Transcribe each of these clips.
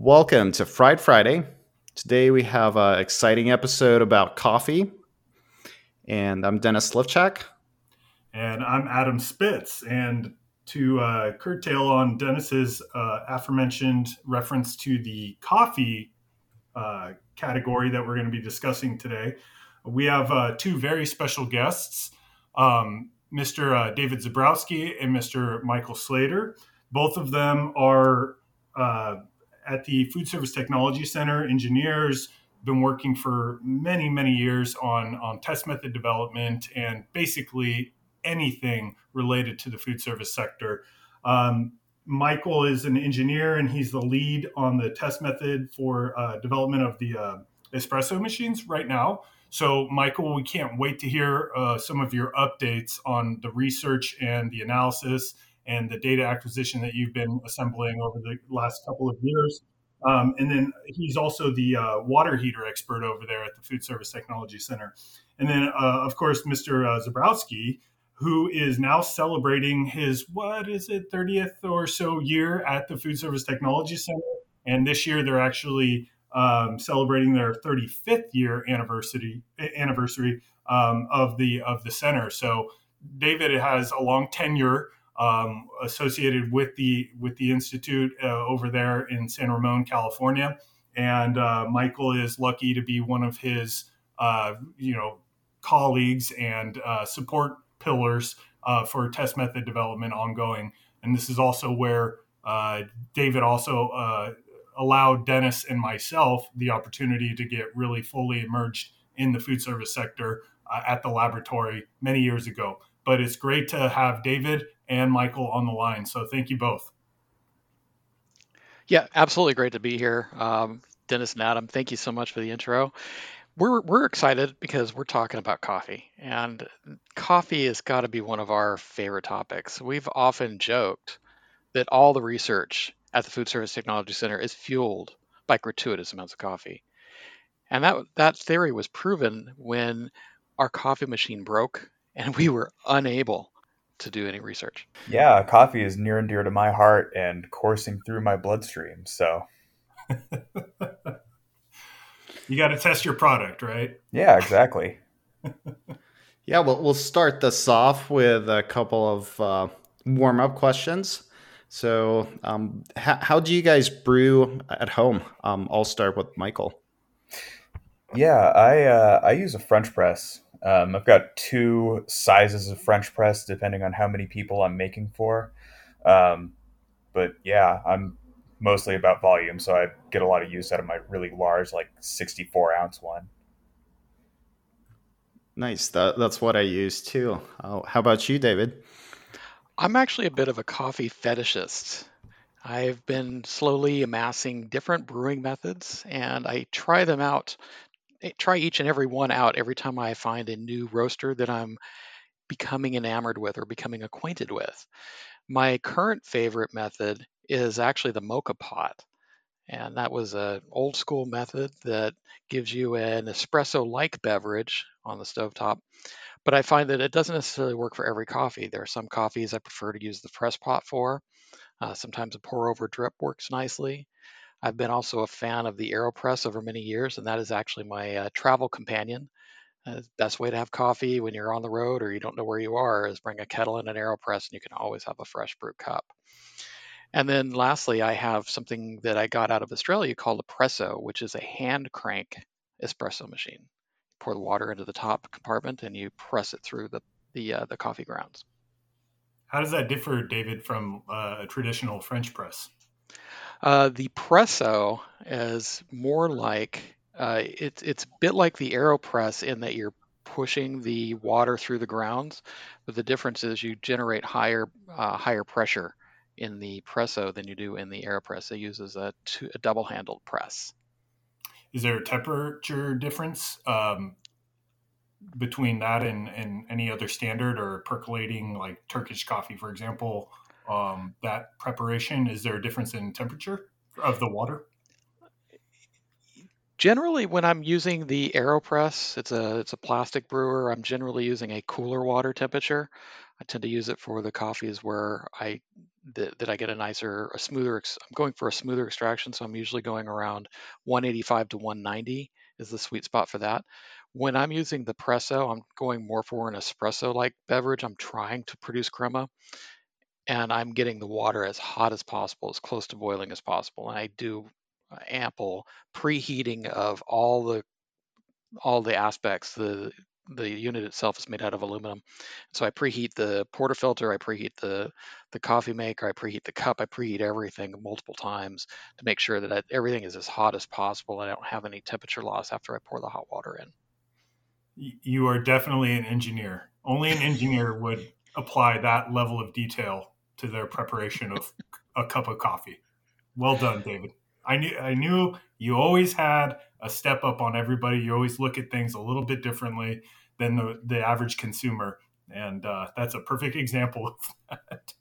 Welcome to Fried Friday. Today we have an exciting episode about coffee. And I'm Dennis Slivchak. And I'm Adam Spitz. And to uh, curtail on Dennis's uh, aforementioned reference to the coffee uh, category that we're going to be discussing today, we have uh, two very special guests um, Mr. Uh, David Zabrowski and Mr. Michael Slater. Both of them are uh, at the Food Service Technology Center, engineers, have been working for many, many years on, on test method development and basically anything related to the food service sector. Um, Michael is an engineer and he's the lead on the test method for uh, development of the uh, espresso machines right now. So, Michael, we can't wait to hear uh, some of your updates on the research and the analysis and the data acquisition that you've been assembling over the last couple of years. Um, and then he's also the uh, water heater expert over there at the Food Service Technology Center. And then, uh, of course, Mr. Uh, Zabrowski, who is now celebrating his, what is it, 30th or so year at the Food Service Technology Center. And this year they're actually um, celebrating their 35th year anniversary anniversary um, of the of the center. So David has a long tenure um, associated with the with the institute uh, over there in San Ramon, California. And uh, Michael is lucky to be one of his uh, you know colleagues and uh, support pillars uh, for test method development ongoing. And this is also where uh, David also allowed Dennis and myself the opportunity to get really fully immersed in the food service sector at the laboratory many years ago. But it's great to have David and Michael on the line. So thank you both. Yeah, absolutely great to be here. Um, Dennis and Adam, thank you so much for the intro. We're, we're excited because we're talking about coffee, and coffee has got to be one of our favorite topics. We've often joked that all the research at the Food Service Technology Center is fueled by gratuitous amounts of coffee. And that, that theory was proven when our coffee machine broke and we were unable to do any research. Yeah, coffee is near and dear to my heart and coursing through my bloodstream. So you got to test your product, right? Yeah, exactly. yeah, well, we'll start this off with a couple of uh, warm up questions. So, um, how, how do you guys brew at home? Um, I'll start with Michael. Yeah, I uh, I use a French press. Um, I've got two sizes of French press depending on how many people I'm making for. Um, but yeah, I'm mostly about volume, so I get a lot of use out of my really large, like 64 ounce one. Nice. That, that's what I use too. how about you, David? I'm actually a bit of a coffee fetishist. I've been slowly amassing different brewing methods and I try them out try each and every one out every time I find a new roaster that I'm becoming enamored with or becoming acquainted with. My current favorite method is actually the moka pot. And that was an old school method that gives you an espresso like beverage on the stovetop. But I find that it doesn't necessarily work for every coffee. There are some coffees I prefer to use the press pot for. Uh, sometimes a pour over drip works nicely. I've been also a fan of the AeroPress over many years, and that is actually my uh, travel companion. Uh, best way to have coffee when you're on the road or you don't know where you are is bring a kettle and an AeroPress, and you can always have a fresh brew cup. And then lastly, I have something that I got out of Australia called a Presso, which is a hand crank espresso machine. pour the water into the top compartment and you press it through the the, uh, the coffee grounds. How does that differ, David, from uh, a traditional French press? Uh, the Presso is more like uh, it's it's a bit like the Aeropress in that you're pushing the water through the grounds, but the difference is you generate higher uh, higher pressure in the Presso than you do in the Aeropress. It uses a, a double-handled press. Is there a temperature difference um, between that and, and any other standard or percolating like Turkish coffee, for example? Um, that preparation? Is there a difference in temperature of the water? Generally, when I'm using the AeroPress, it's a it's a plastic brewer. I'm generally using a cooler water temperature. I tend to use it for the coffees where I that, that I get a nicer, a smoother. I'm going for a smoother extraction, so I'm usually going around 185 to 190 is the sweet spot for that. When I'm using the Presso, I'm going more for an espresso-like beverage. I'm trying to produce crema, and I'm getting the water as hot as possible, as close to boiling as possible. And I do ample preheating of all the all the aspects. The the unit itself is made out of aluminum. So I preheat the portafilter, I preheat the the coffee maker, I preheat the cup, I preheat everything multiple times to make sure that I, everything is as hot as possible. and I don't have any temperature loss after I pour the hot water in. You are definitely an engineer. Only an engineer would apply that level of detail to their preparation of a cup of coffee. Well done, David. I knew I knew you always had a step up on everybody. You always look at things a little bit differently than the, the average consumer. And uh, that's a perfect example of that.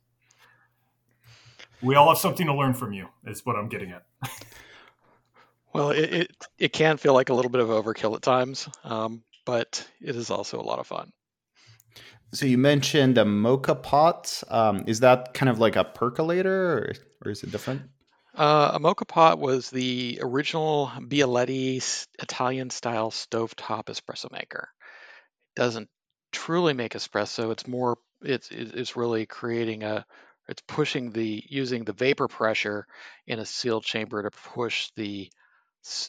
We all have something to learn from you, is what I'm getting at. well, it, it, it, can feel like a little bit of overkill at times, um, but it is also a lot of fun. So you mentioned a moka pot. Um, is that kind of like a percolator, or, or is it different? Uh, a mocha pot was the original Bialetti Italian style stovetop espresso maker. It doesn't truly make espresso. It's more it's it's really creating a it's pushing the using the vapor pressure in a sealed chamber to push the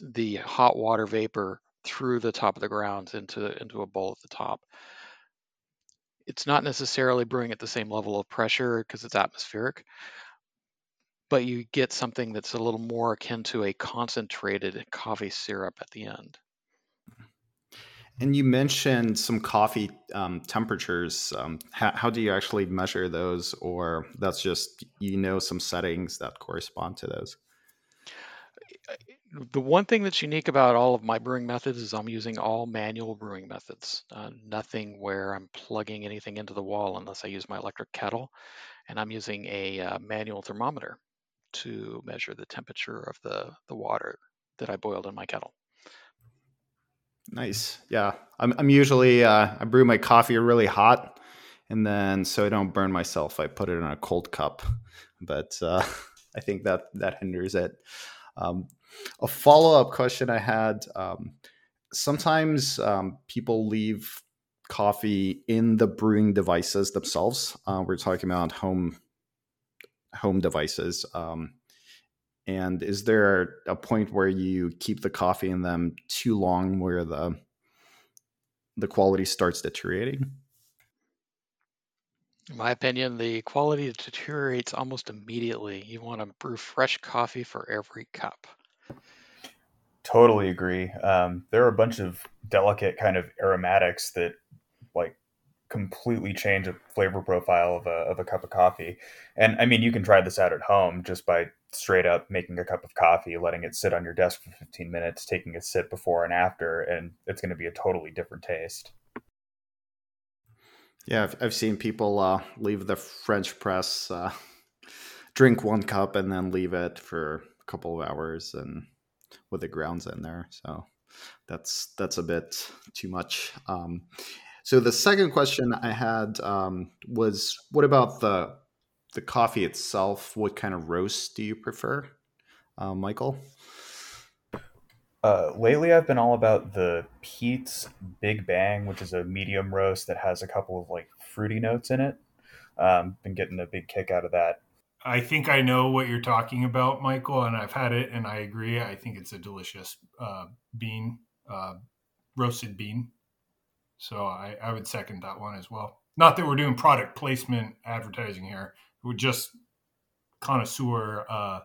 the hot water vapor through the top of the grounds into into a bowl at the top. It's not necessarily brewing at the same level of pressure because it's atmospheric, but you get something that's a little more akin to a concentrated coffee syrup at the end. And you mentioned some coffee um, temperatures. Um, how, how, do you actually measure those, or that's just you know some settings that correspond to those? The one thing that's unique about all of my brewing methods is I'm using all manual brewing methods. Uh, nothing where I'm plugging anything into the wall unless I use my electric kettle, and I'm using a uh, manual thermometer to measure the temperature of the, the water that I boiled in my kettle. Nice. Yeah. I'm, I'm usually, uh, I brew my coffee really hot. And then so I don't burn myself, I put it in a cold cup. But uh, I think that that hinders it. Um, a follow up question I had um, sometimes um, people leave coffee in the brewing devices themselves. Uh, we're talking about home home devices. Um, and is there a point where you keep the coffee in them too long, where the the quality starts deteriorating? In my opinion, the quality deteriorates almost immediately. You want to brew fresh coffee for every cup. Totally agree. Um, there are a bunch of delicate kind of aromatics that like completely change a flavor profile of a, of a cup of coffee. And I mean, you can try this out at home just by straight up making a cup of coffee, letting it sit on your desk for 15 minutes, taking a sip before and after, and it's going to be a totally different taste. Yeah, I've, I've seen people uh, leave the French press, uh, drink one cup, and then leave it for a couple of hours, and with the grounds in there. So that's that's a bit too much. Um, so the second question I had um, was, what about the the coffee itself? What kind of roast do you prefer, uh, Michael? Uh, lately, I've been all about the Peet's Big Bang, which is a medium roast that has a couple of like fruity notes in it. Um, been getting a big kick out of that. I think I know what you're talking about, Michael, and I've had it, and I agree. I think it's a delicious uh, bean, uh, roasted bean. So I, I would second that one as well. Not that we're doing product placement advertising here. We're just connoisseur uh,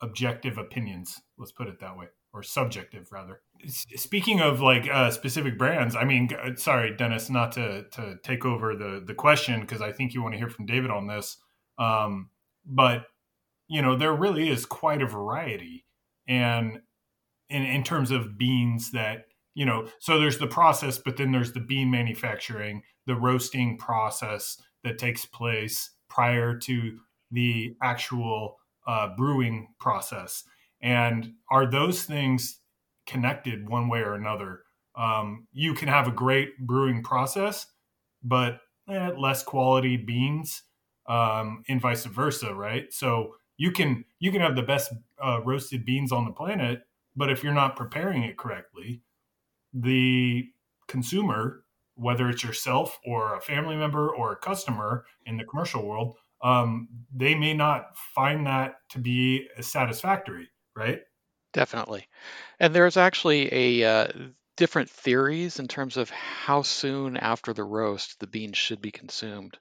objective opinions. Let's put it that way, or subjective rather. Speaking of like uh, specific brands, I mean, sorry, Dennis, not to to take over the the question because I think you want to hear from David on this. Um, but you know, there really is quite a variety, and in in terms of beans that you know so there's the process but then there's the bean manufacturing the roasting process that takes place prior to the actual uh, brewing process. And are those things connected one way or another? Um, you can have a great brewing process but eh, less quality beans um, and vice versa, right? So you can you can have the best uh, roasted beans on the planet, but if you're not preparing it correctly, the consumer, whether it's yourself or a family member or a customer in the commercial world, um, they may not find that to be satisfactory, right? Definitely. And there's actually a uh, different theories in terms of how soon after the roast the beans should be consumed.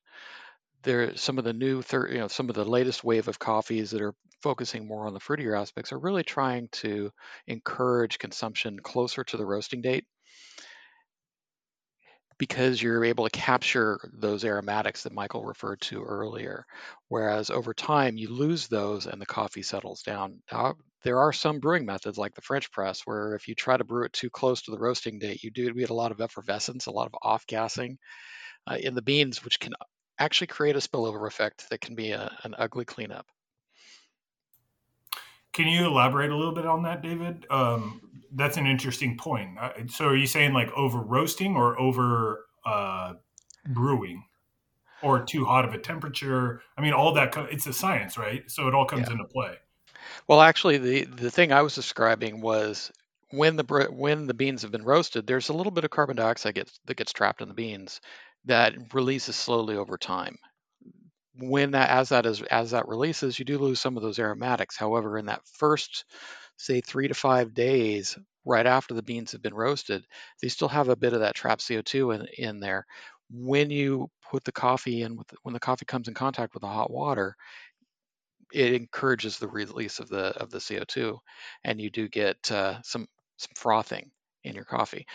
There, some of the new, thir- you know, some of the latest wave of coffees that are focusing more on the fruitier aspects are really trying to encourage consumption closer to the roasting date because you're able to capture those aromatics that Michael referred to earlier. Whereas over time, you lose those and the coffee settles down. There are some brewing methods like the French press where if you try to brew it too close to the roasting date, you do get a lot of effervescence, a lot of off gassing uh, in the beans, which can actually create a spillover effect that can be a, an ugly cleanup. Can you elaborate a little bit on that, David? Um, that's an interesting point. Uh, so, are you saying like over roasting or over uh, brewing, or too hot of a temperature? I mean, all that it's a science, right? So it all comes yeah. into play. Well, actually, the the thing I was describing was when the when the beans have been roasted, there's a little bit of carbon dioxide gets, that gets trapped in the beans that releases slowly over time when that as that is as that releases, you do lose some of those aromatics. However, in that first, say three to five days right after the beans have been roasted, they still have a bit of that trapped CO2 in, in there. When you put the coffee in, with, when the coffee comes in contact with the hot water, it encourages the release of the of the CO2, and you do get uh, some some frothing in your coffee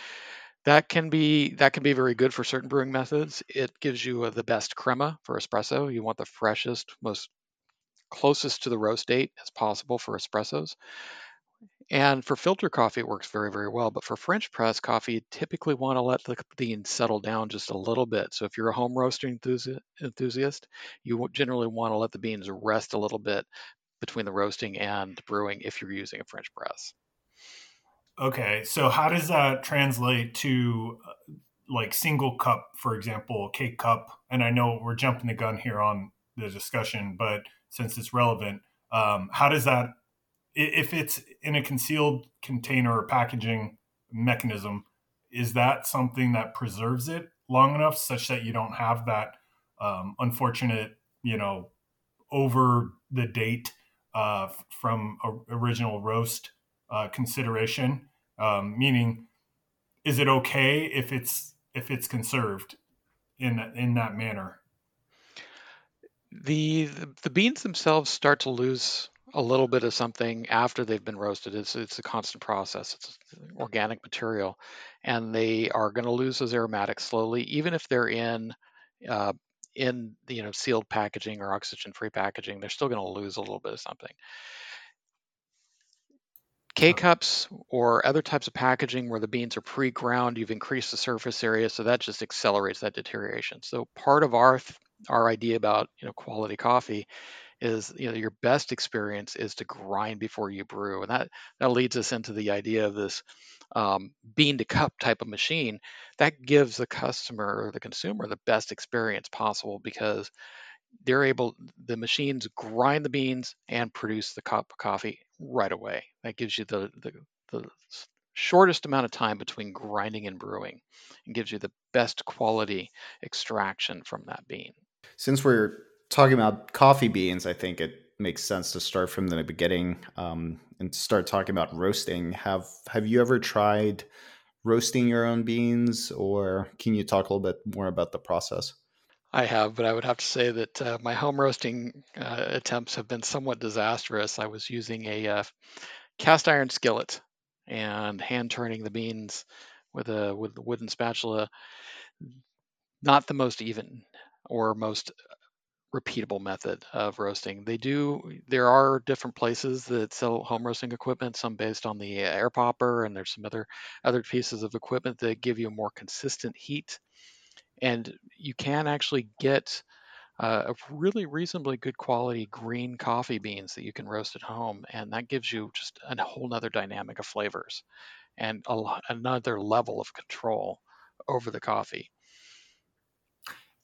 that can be that can be very good for certain brewing methods. It gives you uh, the best crema for espresso. You want the freshest, most closest to the roast date as possible for espressos. And for filter coffee, it works very, very well. But for French press coffee, you typically want to let the beans settle down just a little bit. So if you're a home roasting enthusiast, you generally want to let the beans rest a little bit between the roasting and brewing if you're using a French press. Okay, so how does that translate to like single cup, for example, K-Cup? And I know we're jumping the gun here on the discussion, but since it's relevant, um, how does that, if it's in a concealed container or packaging mechanism, is that something that preserves it long enough such that you don't have that um, unfortunate, you know, over the date uh, from original roast uh, consideration, um, meaning is it okay if it's if it's conserved in in that manner? The the beans themselves start to lose a little bit of something after they've been roasted. It's it's a constant process. It's organic material, and they are going to lose those aromatics slowly, even if they're in uh, in you know sealed packaging or oxygen free packaging. They're still going to lose a little bit of something. K cups or other types of packaging where the beans are pre ground, you've increased the surface area, so that just accelerates that deterioration. So part of our our idea about you know quality coffee is you know your best experience is to grind before you brew, and that that leads us into the idea of this um, bean to cup type of machine that gives the customer or the consumer the best experience possible because they're able the machines grind the beans and produce the cup of coffee right away. That gives you the, the, the shortest amount of time between grinding and brewing and gives you the best quality extraction from that bean. Since we're talking about coffee beans i think it makes sense to start from the beginning um, and start talking about roasting. Have have you ever tried roasting your own beans or can you talk a little bit more about the process I have, but I would have to say that uh, my home roasting uh, attempts have been somewhat disastrous. I was using a uh, cast iron skillet and hand turning the beans with a with a wooden spatula. Not the most even or most repeatable method of roasting. They do. There are different places that sell home roasting equipment. Some based on the air popper, and there's some other other pieces of equipment that give you a more consistent heat and you can actually get uh, a really reasonably good quality green coffee beans that you can roast at home, and that gives you just a whole nother dynamic of flavors and a, another level of control over the coffee.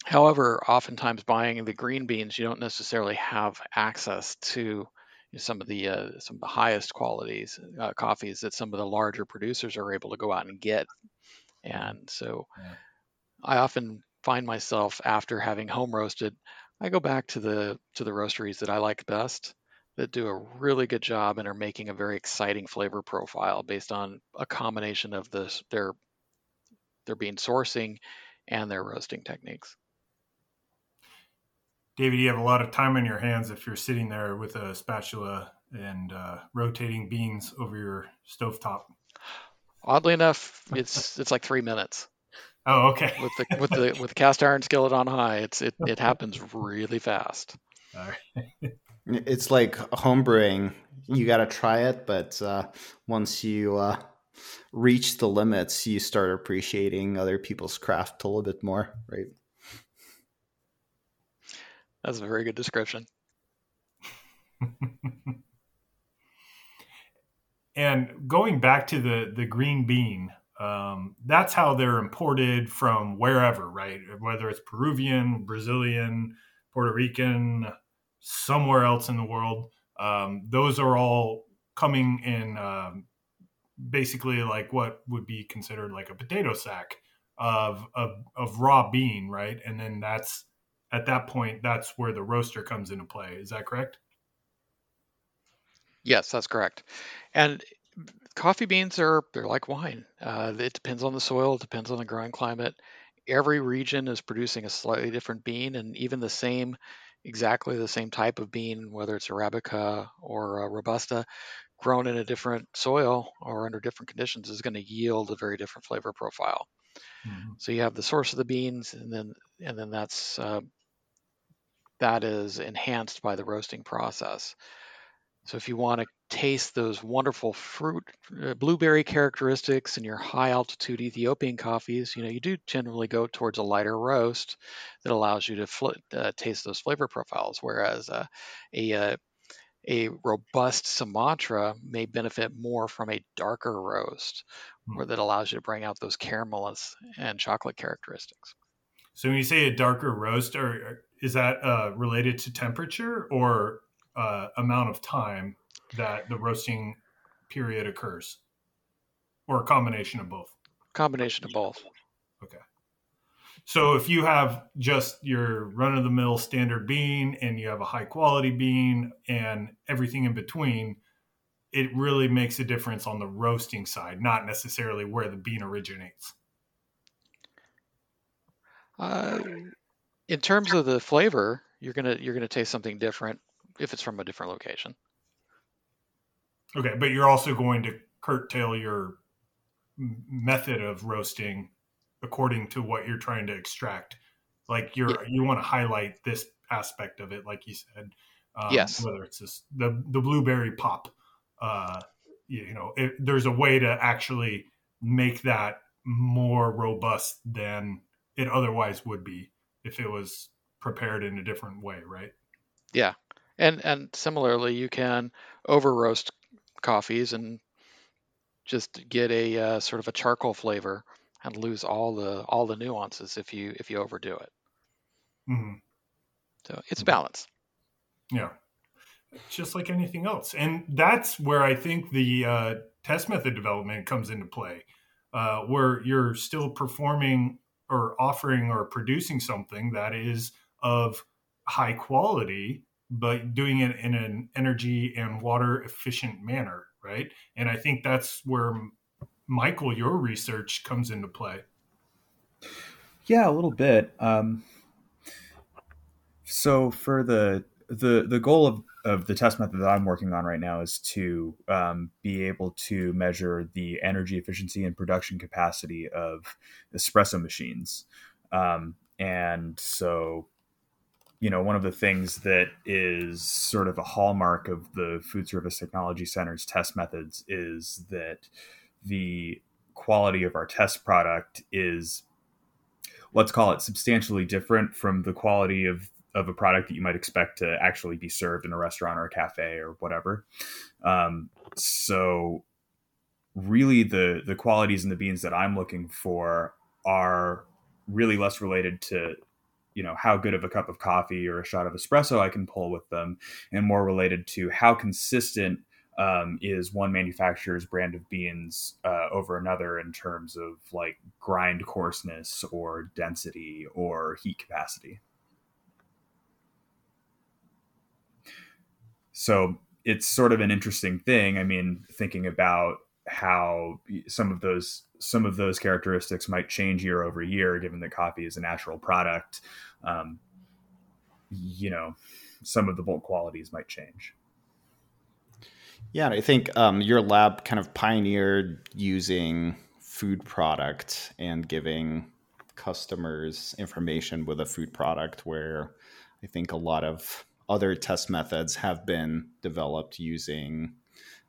However, oftentimes buying the green beans, you don't necessarily have access to you know, some of the uh, some of the highest qualities uh, coffees that some of the larger producers are able to go out and get. And so, yeah. I often find myself after having home roasted, I go back to the to the roasteries that I like best that do a really good job and are making a very exciting flavor profile based on a combination of this their their bean sourcing and their roasting techniques. David, you have a lot of time on your hands if you're sitting there with a spatula and uh, rotating beans over your stovetop. Oddly enough, it's it's like three minutes. Oh, okay. with the with the with the cast iron skillet on high, it's it it happens really fast. All right. it's like homebrewing. You got to try it, but uh, once you uh, reach the limits, you start appreciating other people's craft a little bit more, right? That's a very good description. and going back to the the green bean, um, that's how they're imported from wherever, right? Whether it's Peruvian, Brazilian, Puerto Rican, somewhere else in the world. Um, those are all coming in um, basically like what would be considered like a potato sack of, of, of raw bean, right? And then that's at that point, that's where the roaster comes into play. Is that correct? Yes, that's correct. And coffee beans are they're like wine. Uh, it depends on the soil, it depends on the growing climate. Every region is producing a slightly different bean, and even the same, exactly the same type of bean, whether it's arabica or robusta, grown in a different soil or under different conditions, is going to yield a very different flavor profile. Mm-hmm. So you have the source of the beans, and then and then that's uh, that is enhanced by the roasting process. So if you want to taste those wonderful fruit, uh, blueberry characteristics in your high altitude Ethiopian coffees, you know, you do generally go towards a lighter roast that allows you to fl- uh, taste those flavor profiles. Whereas uh, a uh, a robust Sumatra may benefit more from a darker roast, mm. where that allows you to bring out those caramel and chocolate characteristics. So when you say a darker roast, or is that uh, related to temperature or uh, amount of time that the roasting period occurs, or a combination of both? Combination of both. Okay. So if you have just your run of the mill standard bean and you have a high quality bean and everything in between, it really makes a difference on the roasting side, not necessarily where the bean originates. Uh, in terms of the flavor, you're gonna you're gonna taste something different if it's from a different location. Okay, but you're also going to curtail your method of roasting according to what you're trying to extract. Like you're yeah. you want to highlight this aspect of it, like you said. Um, yes. Whether it's this, the the blueberry pop, uh, you know, it, there's a way to actually make that more robust than it otherwise would be if it was prepared in a different way, right? Yeah, and and similarly, you can over roast coffees and just get a uh, sort of a charcoal flavor and lose all the all the nuances if you if you overdo it. Mm-hmm. So it's a balance. Yeah, just like anything else, and that's where I think the uh, test method development comes into play, uh, where you're still performing or offering or producing something that is of high quality, but doing it in an energy and water efficient manner, right? And I think that's where Michael, your research comes into play. Yeah, a little bit. Um, so for the the the goal of of the test method that I'm working on right now is to um, be able to measure the energy efficiency and production capacity of espresso machines. Um, and so, you know, one of the things that is sort of a hallmark of the Food Service Technology Center's test methods is that the quality of our test product is let's call it substantially different from the quality of of a product that you might expect to actually be served in a restaurant or a cafe or whatever. Um, so really the the qualities in the beans that I'm looking for are really less related to you know how good of a cup of coffee or a shot of espresso I can pull with them, and more related to how consistent um, is one manufacturer's brand of beans uh, over another in terms of like grind coarseness or density or heat capacity. So it's sort of an interesting thing. I mean, thinking about how some of those some of those characteristics might change year over year, given that coffee is a natural product. Um, you know, some of the bulk qualities might change. Yeah, I think um, your lab kind of pioneered using food product and giving customers information with a food product where I think a lot of other test methods have been developed using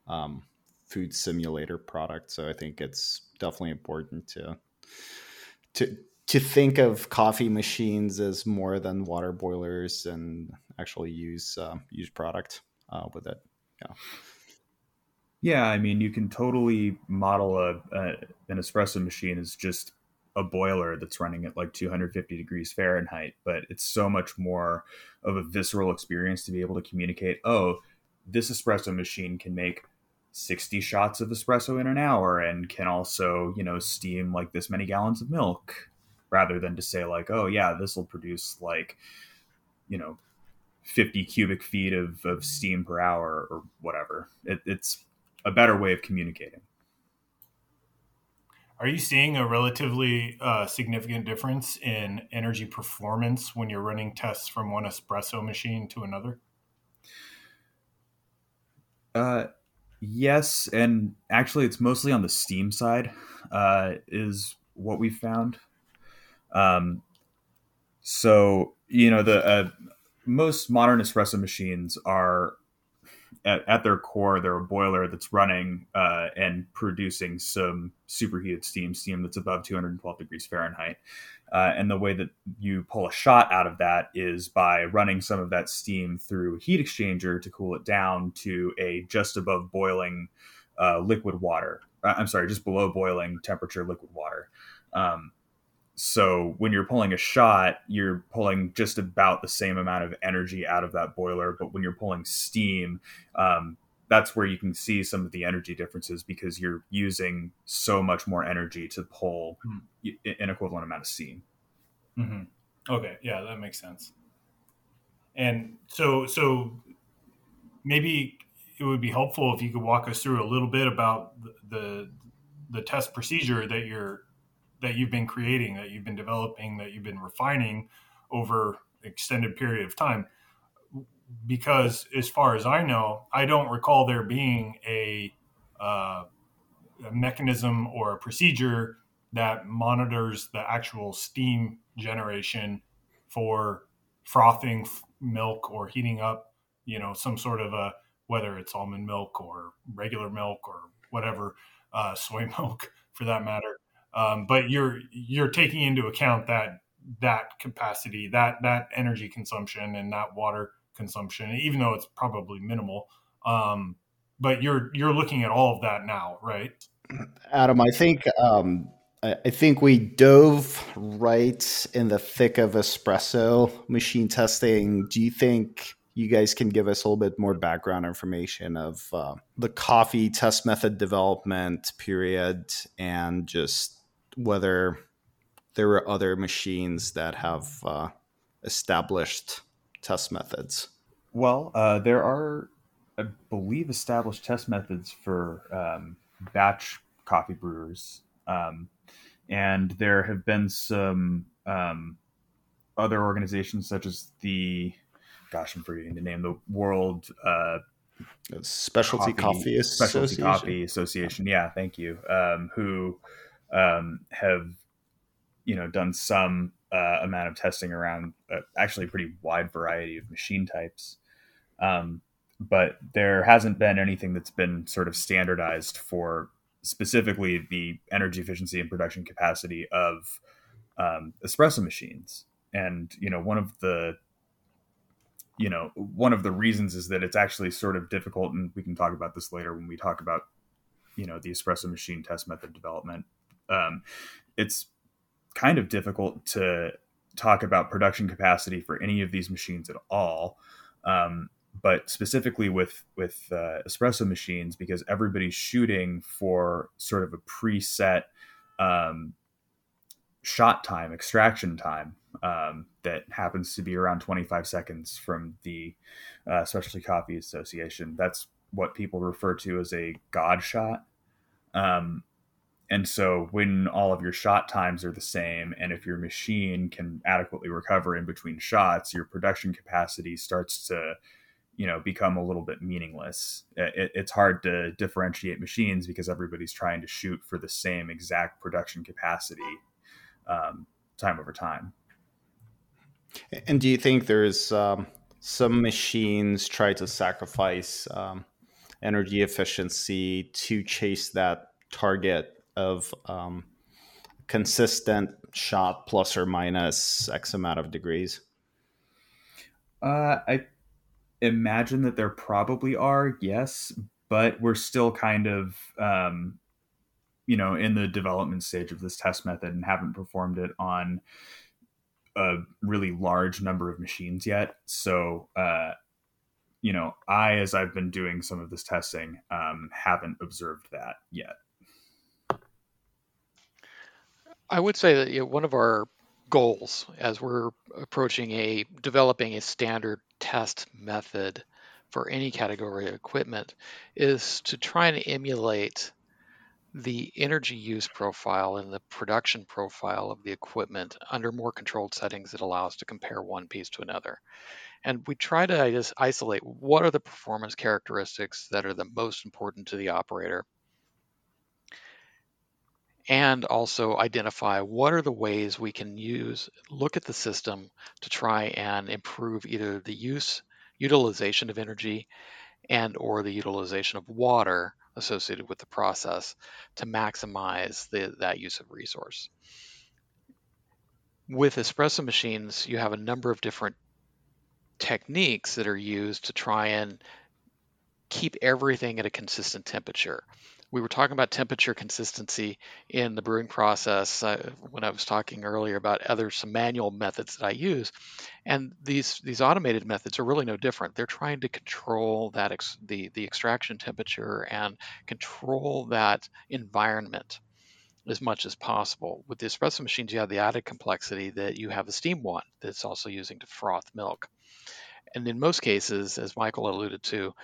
um, food simulator products. So I think it's definitely important to to to think of coffee machines as more than water boilers and actually use uh, use product uh, with it. Yeah. Yeah, I mean, you can totally model a, a an espresso machine as just a boiler that's running at like 250 degrees Fahrenheit, but it's so much more of a visceral experience to be able to communicate, oh, this espresso machine can make 60 shots of espresso in an hour and can also, you know, steam like this many gallons of milk rather than to say like, oh yeah, this will produce like, you know, 50 cubic feet of, of steam per hour or whatever. It, it's a better way of communicating. Are you seeing a relatively uh, significant difference in energy performance when you're running tests from one espresso machine to another? Uh, Yes, and actually, it's mostly on the Steam side. Uh, is what we found. Um, so you know the uh, most modern espresso machines are at, at, their core they're a boiler that's running uh, and producing some superheated steam, steam that's above 212 degrees Fahrenheit. Uh, and the way that you pull a shot out of that is by running some of that steam through a heat exchanger to cool it down to a just above boiling uh, liquid water. Uh, I'm sorry, just below boiling temperature liquid water. Um, so when you're pulling a shot, you're pulling just about the same amount of energy out of that boiler. But when you're pulling steam, um, that's where you can see some of the energy differences because you're using so much more energy to pull mm-hmm. an equivalent amount of steam. Mm-hmm. Okay, yeah, that makes sense. And so, so maybe it would be helpful if you could walk us through a little bit about the the, the test procedure that you're that you've been creating, that you've been developing, that you've been refining over extended period of time because as far as I know, I don't recall there being a, uh, a mechanism or a procedure that monitors the actual steam generation for frothing milk or heating up, you know, some sort of a whether it's almond milk or regular milk or whatever, uh, soy milk for that matter. Um, but you're you're taking into account that that capacity, that that energy consumption, and that water consumption, even though it's probably minimal. Um, but you're you're looking at all of that now, right? Adam, I think um, I think we dove right in the thick of espresso machine testing. Do you think you guys can give us a little bit more background information of uh, the coffee test method development period and just whether there were other machines that have uh, established test methods? Well, uh, there are, I believe, established test methods for um, batch coffee brewers. Um, and there have been some um, other organizations, such as the, gosh, I'm forgetting the name, the World uh, Specialty Coffee, Coffee Association. Specialty Coffee Association. Yeah, thank you. Um, who um, have, you know, done some uh, amount of testing around uh, actually a pretty wide variety of machine types. Um, but there hasn't been anything that's been sort of standardized for specifically the energy efficiency and production capacity of um, espresso machines. And you know, one of the you know one of the reasons is that it's actually sort of difficult, and we can talk about this later when we talk about you know the espresso machine test method development. Um, it's kind of difficult to talk about production capacity for any of these machines at all. Um, but specifically with with uh, espresso machines, because everybody's shooting for sort of a preset um, shot time, extraction time um, that happens to be around 25 seconds from the uh, Specialty Coffee Association. That's what people refer to as a God shot. Um, and so when all of your shot times are the same, and if your machine can adequately recover in between shots, your production capacity starts to, you know, become a little bit meaningless. It, it's hard to differentiate machines because everybody's trying to shoot for the same exact production capacity um, time over time. And do you think there's um, some machines try to sacrifice um, energy efficiency to chase that target of um, consistent shot plus or minus X amount of degrees? Uh, I imagine that there probably are, yes, but we're still kind of, um, you know, in the development stage of this test method and haven't performed it on a really large number of machines yet. So, uh, you know, I, as I've been doing some of this testing, um, haven't observed that yet. I would say that you know, one of our goals as we're approaching a developing a standard test method for any category of equipment is to try and emulate the energy use profile and the production profile of the equipment under more controlled settings that allow us to compare one piece to another. And we try to just isolate what are the performance characteristics that are the most important to the operator and also identify what are the ways we can use look at the system to try and improve either the use utilization of energy and or the utilization of water associated with the process to maximize the, that use of resource. With espresso machines you have a number of different techniques that are used to try and keep everything at a consistent temperature we were talking about temperature consistency in the brewing process uh, when I was talking earlier about other some manual methods that I use, and these these automated methods are really no different. They're trying to control that ex, the the extraction temperature and control that environment as much as possible. With the espresso machines, you have the added complexity that you have a steam wand that's also using to froth milk. And in most cases, as Michael alluded to,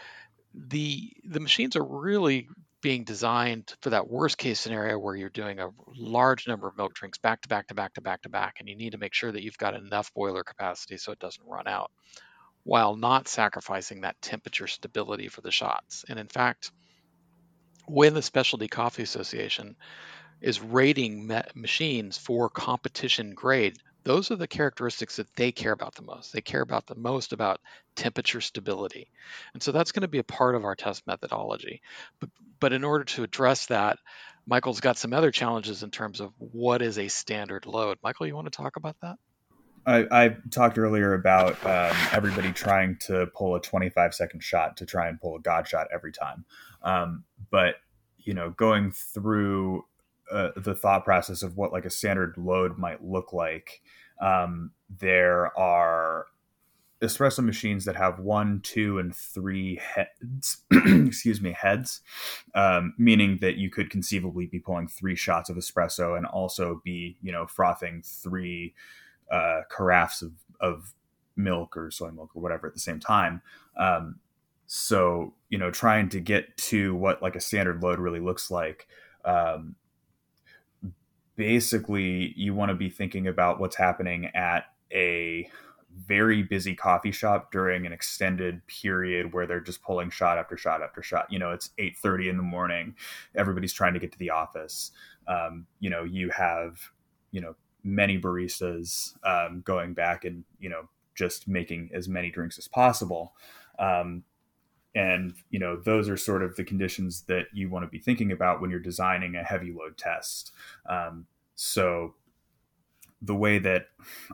the the machines are really being designed for that worst case scenario where you're doing a large number of milk drinks back to back to back to back to back, and you need to make sure that you've got enough boiler capacity so it doesn't run out while not sacrificing that temperature stability for the shots. And in fact, when the Specialty Coffee Association is rating machines for competition grade, those are the characteristics that they care about the most. They care about the most about temperature stability. And so that's going to be a part of our test methodology. But, but in order to address that, Michael's got some other challenges in terms of what is a standard load. Michael, you want to talk about that? I, I talked earlier about um, everybody trying to pull a 25 second shot to try and pull a God shot every time. Um, but, you know, going through uh, the thought process of what like a standard load might look like. Um, there are espresso machines that have one, two, and three heads. excuse me, heads, um, meaning that you could conceivably be pulling three shots of espresso and also be, you know, frothing three uh, carafes of, of milk or soy milk or whatever at the same time. Um, so, you know, trying to get to what like a standard load really looks like. Um, basically you want to be thinking about what's happening at a very busy coffee shop during an extended period where they're just pulling shot after shot after shot. You know it's 8.30 in the morning. Everybody's trying to get to the office. Um, you know you have you know many baristas um, going back and you know just making as many drinks as possible. Um, and you know those are sort of the conditions that you want to be thinking about when you're designing a heavy load test. Um, so the way that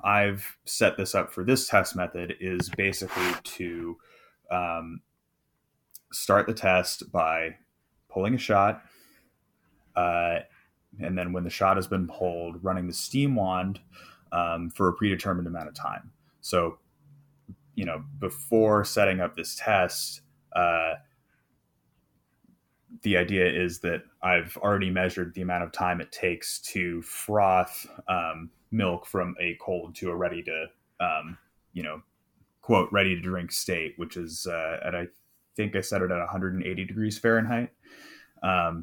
i've set this up for this test method is basically to um, start the test by pulling a shot uh, and then when the shot has been pulled running the steam wand um, for a predetermined amount of time. So, you know, before setting up this test, uh, the idea is that I've already measured the amount of time it takes to froth um, milk from a cold to a ready to, um, you know, quote, ready to drink state, which is uh, at, I think I set it at 180 degrees Fahrenheit. Um,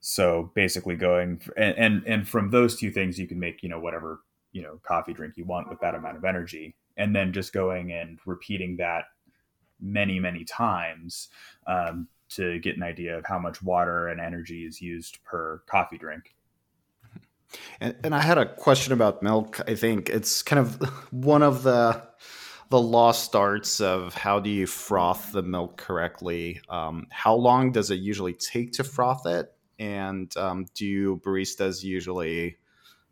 so basically going, and, and, and from those two things, you can make, you know, whatever, you know, coffee drink you want with that amount of energy. And then just going and repeating that many, many times um, to get an idea of how much water and energy is used per coffee drink. And, and I had a question about milk. I think it's kind of one of the the lost arts of how do you froth the milk correctly. Um, how long does it usually take to froth it? And um, do baristas usually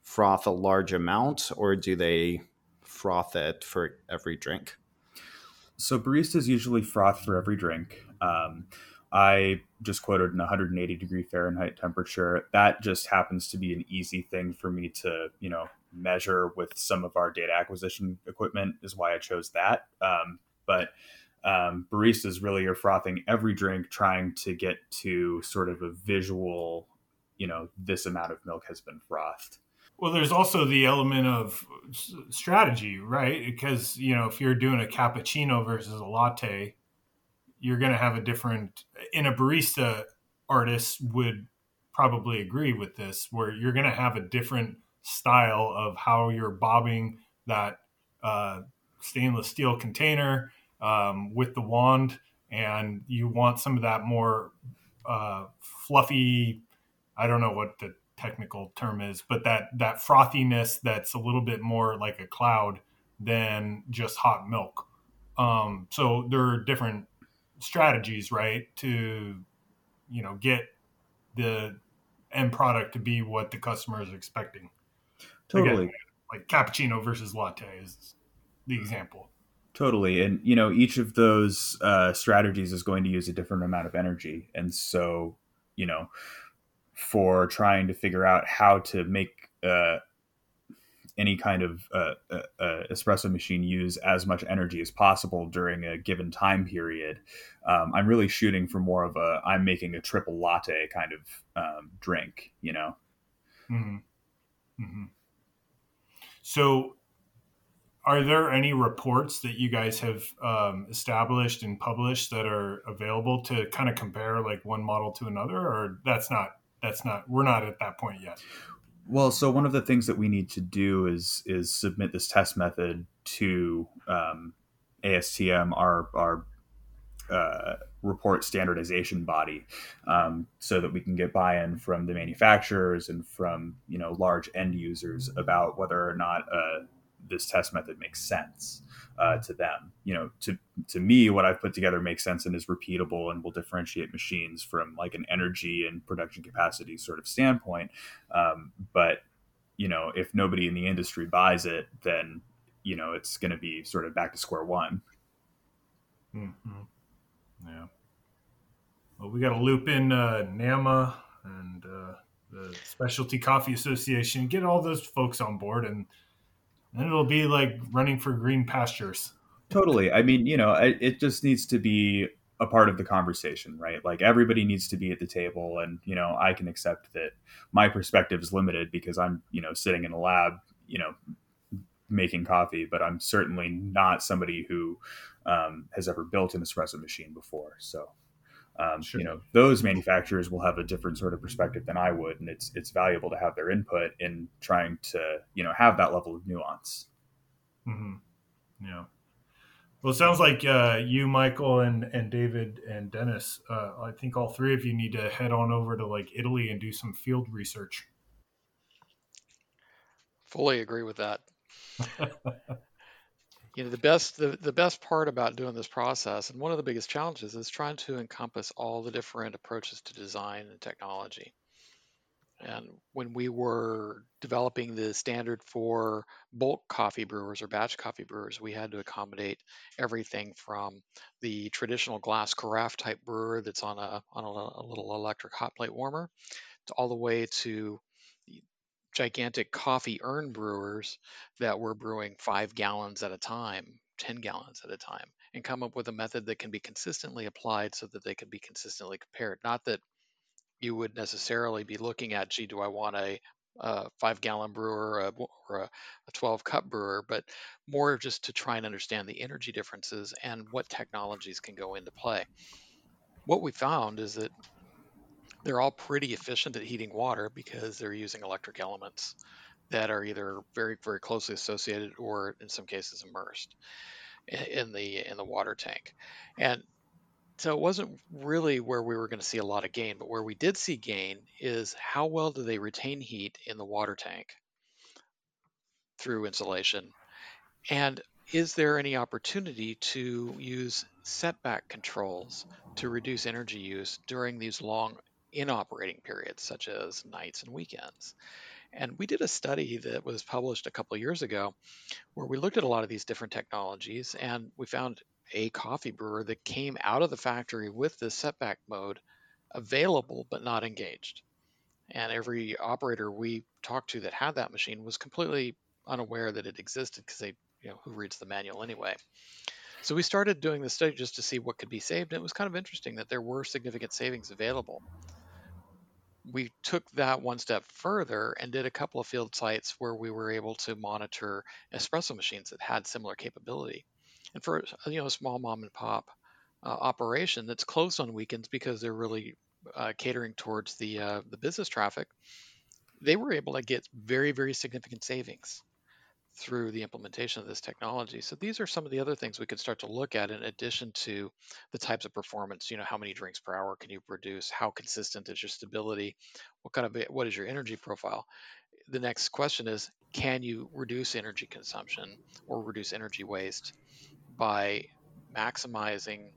froth a large amount, or do they froth it for every drink? So baristas usually froth for every drink. Um, I just quoted an 180 degree Fahrenheit temperature. That just happens to be an easy thing for me to, you know, measure with some of our data acquisition equipment is why I chose that. Um, but um, baristas really are frothing every drink, trying to get to sort of a visual, you know, this amount of milk has been frothed. Well, there's also the element of strategy, right? Because, you know, if you're doing a cappuccino versus a latte, you're going to have a different in a barista artist would probably agree with this where you're going to have a different style of how you're bobbing that uh, stainless steel container um, with the wand and you want some of that more uh, fluffy i don't know what the technical term is but that that frothiness that's a little bit more like a cloud than just hot milk. Um, so there are different strategies, right, to you know get the end product to be what the customer is expecting. Totally. Again, like cappuccino versus latte is the example. Totally. And, you know, each of those uh, strategies is going to use a different amount of energy. And so, you know, for trying to figure out how to make uh, any kind of uh, uh, uh, espresso machine use as much energy as possible during a given time period. Um, I'm really shooting for more of a I'm making a triple latte kind of um, drink, you know. Mm-hmm. Mm-hmm. So, are there any reports that you guys have um, established and published that are available to kind of compare like one model to another, or that's not that's not we're not at that point yet? Well, so one of the things that we need to do is is submit this test method to um, ASTM, our our uh, report standardization body, um, so that we can get buy-in from the manufacturers and from you know large end users about whether or not uh, this test method makes sense uh, to them. You know, to to me, what I've put together makes sense and is repeatable and will differentiate machines from like an energy and production capacity sort of standpoint. Um, but you know, if nobody in the industry buys it, then you know it's going to be sort of back to square one. Mm-hmm. Yeah. Well, we got to loop in uh, NAMA and uh, the Specialty Coffee Association, get all those folks on board, and then it'll be like running for green pastures. Totally. I mean, you know, it just needs to be a part of the conversation, right? Like everybody needs to be at the table, and you know, I can accept that my perspective is limited because I'm, you know, sitting in a lab, you know, making coffee, but I'm certainly not somebody who um, has ever built an espresso machine before. So um, sure. You know, those manufacturers will have a different sort of perspective than I would, and it's it's valuable to have their input in trying to you know have that level of nuance. Mm-hmm. Yeah. Well, it sounds like uh, you, Michael, and and David and Dennis. Uh, I think all three of you need to head on over to like Italy and do some field research. Fully agree with that. you know the best the, the best part about doing this process and one of the biggest challenges is trying to encompass all the different approaches to design and technology. And when we were developing the standard for bulk coffee brewers or batch coffee brewers, we had to accommodate everything from the traditional glass carafe type brewer that's on a on a, a little electric hot plate warmer, to all the way to gigantic coffee urn brewers that were brewing five gallons at a time, 10 gallons at a time, and come up with a method that can be consistently applied so that they can be consistently compared. Not that you would necessarily be looking at, gee, do I want a, a five gallon brewer or a, or a 12 cup brewer, but more just to try and understand the energy differences and what technologies can go into play. What we found is that they're all pretty efficient at heating water because they're using electric elements that are either very very closely associated or in some cases immersed in the in the water tank. And so it wasn't really where we were going to see a lot of gain but where we did see gain is how well do they retain heat in the water tank through insulation? And is there any opportunity to use setback controls to reduce energy use during these long in operating periods, such as nights and weekends. And we did a study that was published a couple years ago where we looked at a lot of these different technologies and we found a coffee brewer that came out of the factory with this setback mode available but not engaged. And every operator we talked to that had that machine was completely unaware that it existed because they, you know, who reads the manual anyway. So we started doing the study just to see what could be saved. And it was kind of interesting that there were significant savings available we took that one step further and did a couple of field sites where we were able to monitor espresso machines that had similar capability. And for you know a small mom and pop uh, operation that's closed on weekends because they're really uh, catering towards the uh, the business traffic, they were able to get very very significant savings through the implementation of this technology. So these are some of the other things we could start to look at in addition to the types of performance, you know, how many drinks per hour can you produce? How consistent is your stability? What kind of what is your energy profile? The next question is can you reduce energy consumption or reduce energy waste by maximizing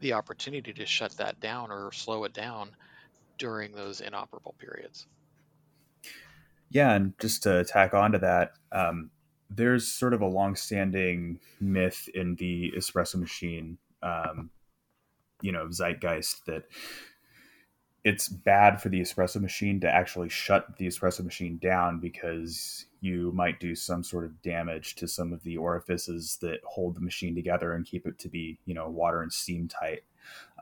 the opportunity to shut that down or slow it down during those inoperable periods? Yeah, and just to tack on to that, um, there's sort of a long-standing myth in the espresso machine, um, you know, zeitgeist that it's bad for the espresso machine to actually shut the espresso machine down because you might do some sort of damage to some of the orifices that hold the machine together and keep it to be, you know, water and steam tight.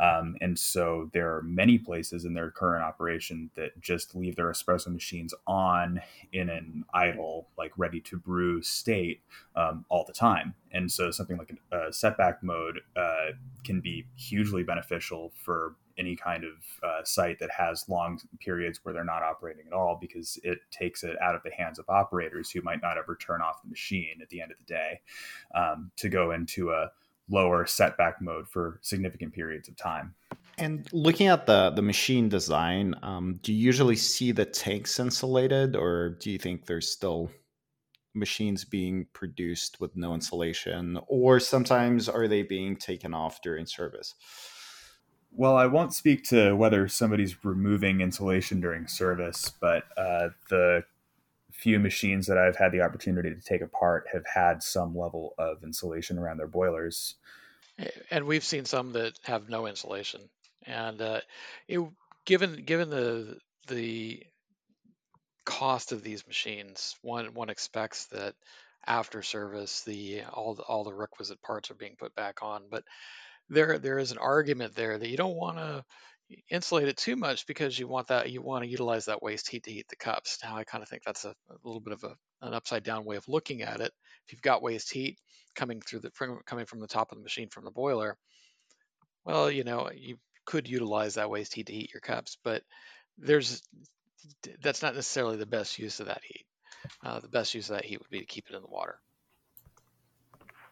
Um, and so there are many places in their current operation that just leave their espresso machines on in an idle, like ready to brew state um, all the time. And so something like a setback mode uh, can be hugely beneficial for any kind of uh, site that has long periods where they're not operating at all because it takes it out of the hands of operators who might not ever turn off the machine at the end of the day um, to go into a lower setback mode for significant periods of time. And looking at the the machine design, um, do you usually see the tanks insulated, or do you think there's still machines being produced with no insulation, or sometimes are they being taken off during service? Well, I won't speak to whether somebody's removing insulation during service, but uh, the few machines that I've had the opportunity to take apart have had some level of insulation around their boilers. And we've seen some that have no insulation. And uh, it, given given the the cost of these machines, one one expects that after service, the all the, all the requisite parts are being put back on. But there there is an argument there that you don't want to insulate it too much because you want that you want to utilize that waste heat to heat the cups. Now I kind of think that's a, a little bit of a, an upside down way of looking at it. If you've got waste heat coming through the coming from the top of the machine from the boiler, well, you know you could utilize that waste heat to heat your cups, but there's that's not necessarily the best use of that heat. Uh, the best use of that heat would be to keep it in the water.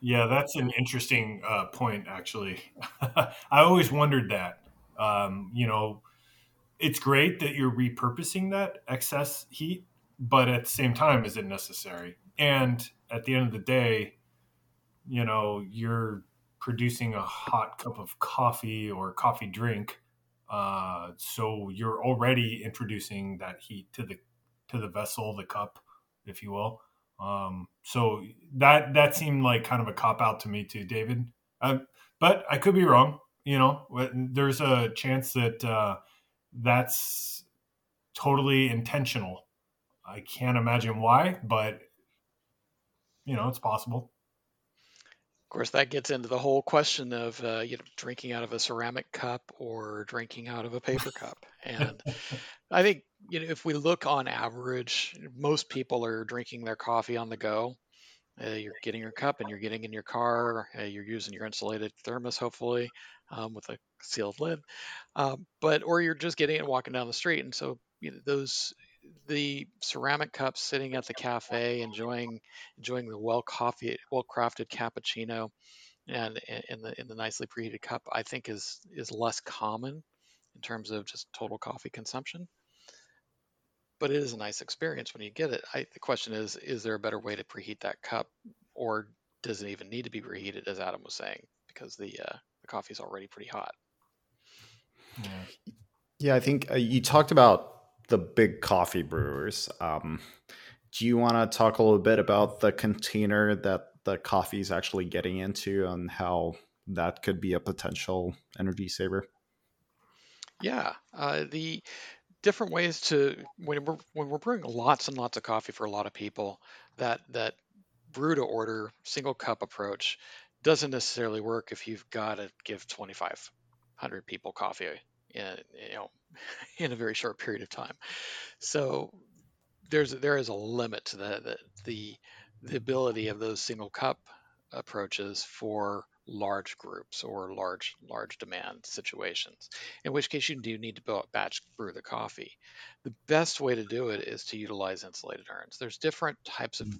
Yeah, that's an interesting uh, point, actually. I always wondered that um, you know, it's great that you're repurposing that excess heat, but at the same time, is it necessary? And at the end of the day, you know, you're producing a hot cup of coffee or coffee drink. Uh, so you're already introducing that heat to the to the vessel, the cup, if you will. Um, so that that seemed like kind of a cop out to me too, David. Uh, but I could be wrong you know there's a chance that uh, that's totally intentional I can't imagine why, but you know, it's possible. Of course, that gets into the whole question of uh, you know drinking out of a ceramic cup or drinking out of a paper cup. And I think you know if we look on average, most people are drinking their coffee on the go. Uh, you're getting your cup and you're getting in your car. Uh, you're using your insulated thermos, hopefully, um, with a sealed lid. Um, but or you're just getting it and walking down the street. And so you know, those the ceramic cups sitting at the cafe, enjoying enjoying the well coffee, well crafted cappuccino, and in the in the nicely preheated cup, I think is is less common in terms of just total coffee consumption. But it is a nice experience when you get it. I, the question is, is there a better way to preheat that cup, or does it even need to be preheated, as Adam was saying, because the uh, the coffee is already pretty hot. Yeah, yeah I think uh, you talked about the big coffee brewers. Um, do you want to talk a little bit about the container that the coffee is actually getting into and how that could be a potential energy saver? Yeah, uh, the different ways to when we're when we're brewing lots and lots of coffee for a lot of people, that that brew to order single cup approach doesn't necessarily work if you've got to give 2,500 people coffee in you know in a very short period of time. So there's there is a limit to the the the, the ability of those single cup approaches for large groups or large large demand situations in which case you do need to batch brew the coffee. The best way to do it is to utilize insulated urns. There's different types of mm-hmm.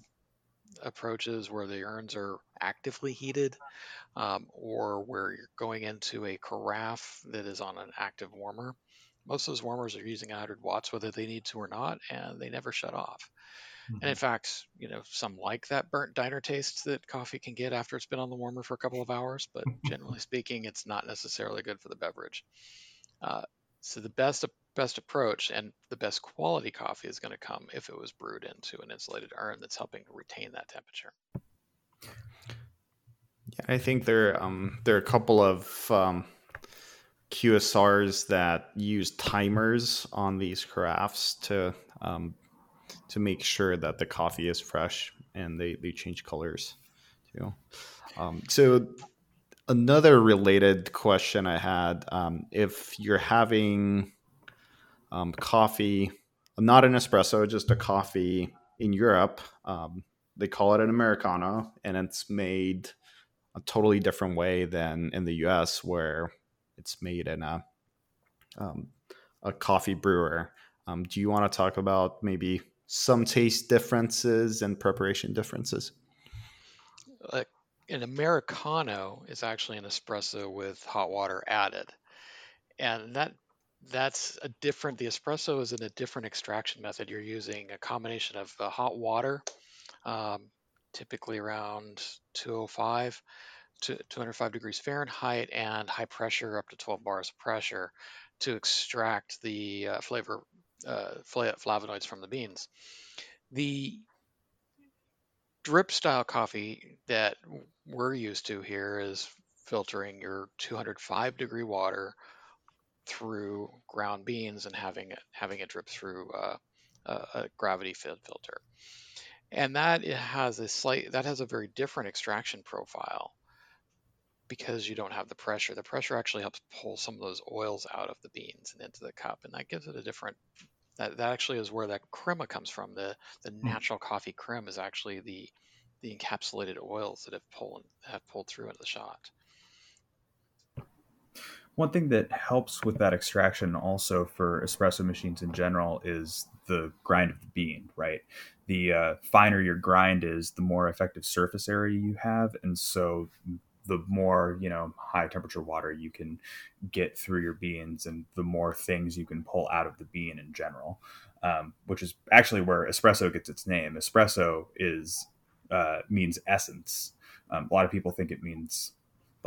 Approaches where the urns are actively heated um, or where you're going into a carafe that is on an active warmer. Most of those warmers are using 100 watts whether they need to or not, and they never shut off. Mm-hmm. And in mm-hmm. fact, you know, some like that burnt diner taste that coffee can get after it's been on the warmer for a couple of hours, but generally speaking, it's not necessarily good for the beverage. Uh, so the best best approach and the best quality coffee is going to come if it was brewed into an insulated urn that's helping to retain that temperature. Yeah, I think there um, there are a couple of um, QSRs that use timers on these carafes to um, to make sure that the coffee is fresh and they, they change colors too. Um, so another related question I had: um, if you're having um, coffee, not an espresso, just a coffee in Europe. Um, they call it an Americano, and it's made a totally different way than in the US, where it's made in a um, a coffee brewer. Um, do you want to talk about maybe some taste differences and preparation differences? An Americano is actually an espresso with hot water added. And that that's a different the espresso is in a different extraction method. You're using a combination of the hot water um, typically around 205 to 205 degrees fahrenheit and high pressure up to 12 bars of pressure to extract the uh, flavor uh, flavonoids from the beans. The drip style coffee that we're used to here is filtering your 205 degree water through ground beans and having it having it drip through uh, a, a gravity filled filter. And that has a slight that has a very different extraction profile because you don't have the pressure. The pressure actually helps pull some of those oils out of the beans and into the cup, and that gives it a different. That, that actually is where that crema comes from. The the hmm. natural coffee crema is actually the the encapsulated oils that have pulled have pulled through into the shot. One thing that helps with that extraction also for espresso machines in general is the grind of the bean, right? The uh, finer your grind is, the more effective surface area you have. And so the more, you know, high temperature water you can get through your beans and the more things you can pull out of the bean in general, um, which is actually where espresso gets its name. Espresso is uh, means essence. Um, a lot of people think it means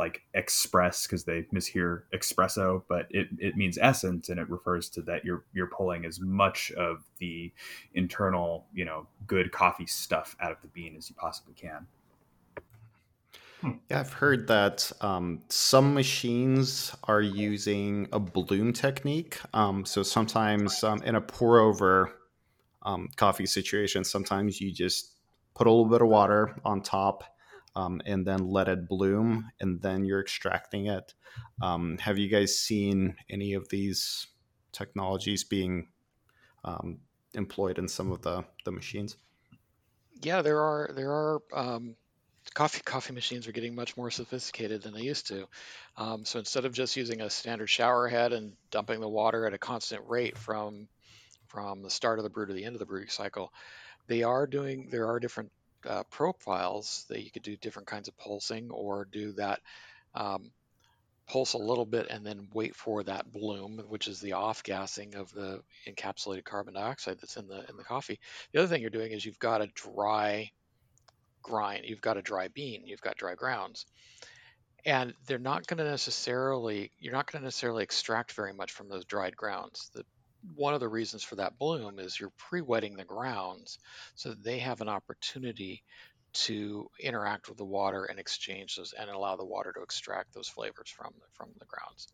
like express because they mishear espresso, but it, it means essence and it refers to that you're you're pulling as much of the internal, you know, good coffee stuff out of the bean as you possibly can. Hmm. Yeah, I've heard that um, some machines are using a bloom technique. Um, so sometimes um, in a pour over um, coffee situation. Sometimes you just put a little bit of water on top um, and then let it bloom, and then you're extracting it. Um, have you guys seen any of these technologies being um, employed in some of the, the machines? Yeah, there are there are um, coffee coffee machines are getting much more sophisticated than they used to. Um, so instead of just using a standard shower head and dumping the water at a constant rate from from the start of the brew to the end of the brewing cycle, they are doing there are different uh, profiles that you could do different kinds of pulsing or do that um, pulse a little bit and then wait for that bloom, which is the off gassing of the encapsulated carbon dioxide that's in the in the coffee. The other thing you're doing is you've got a dry grind, you've got a dry bean, you've got dry grounds. And they're not going to necessarily, you're not going to necessarily extract very much from those dried grounds. The, one of the reasons for that bloom is you're pre-wetting the grounds so that they have an opportunity to interact with the water and exchange those and allow the water to extract those flavors from the, from the grounds.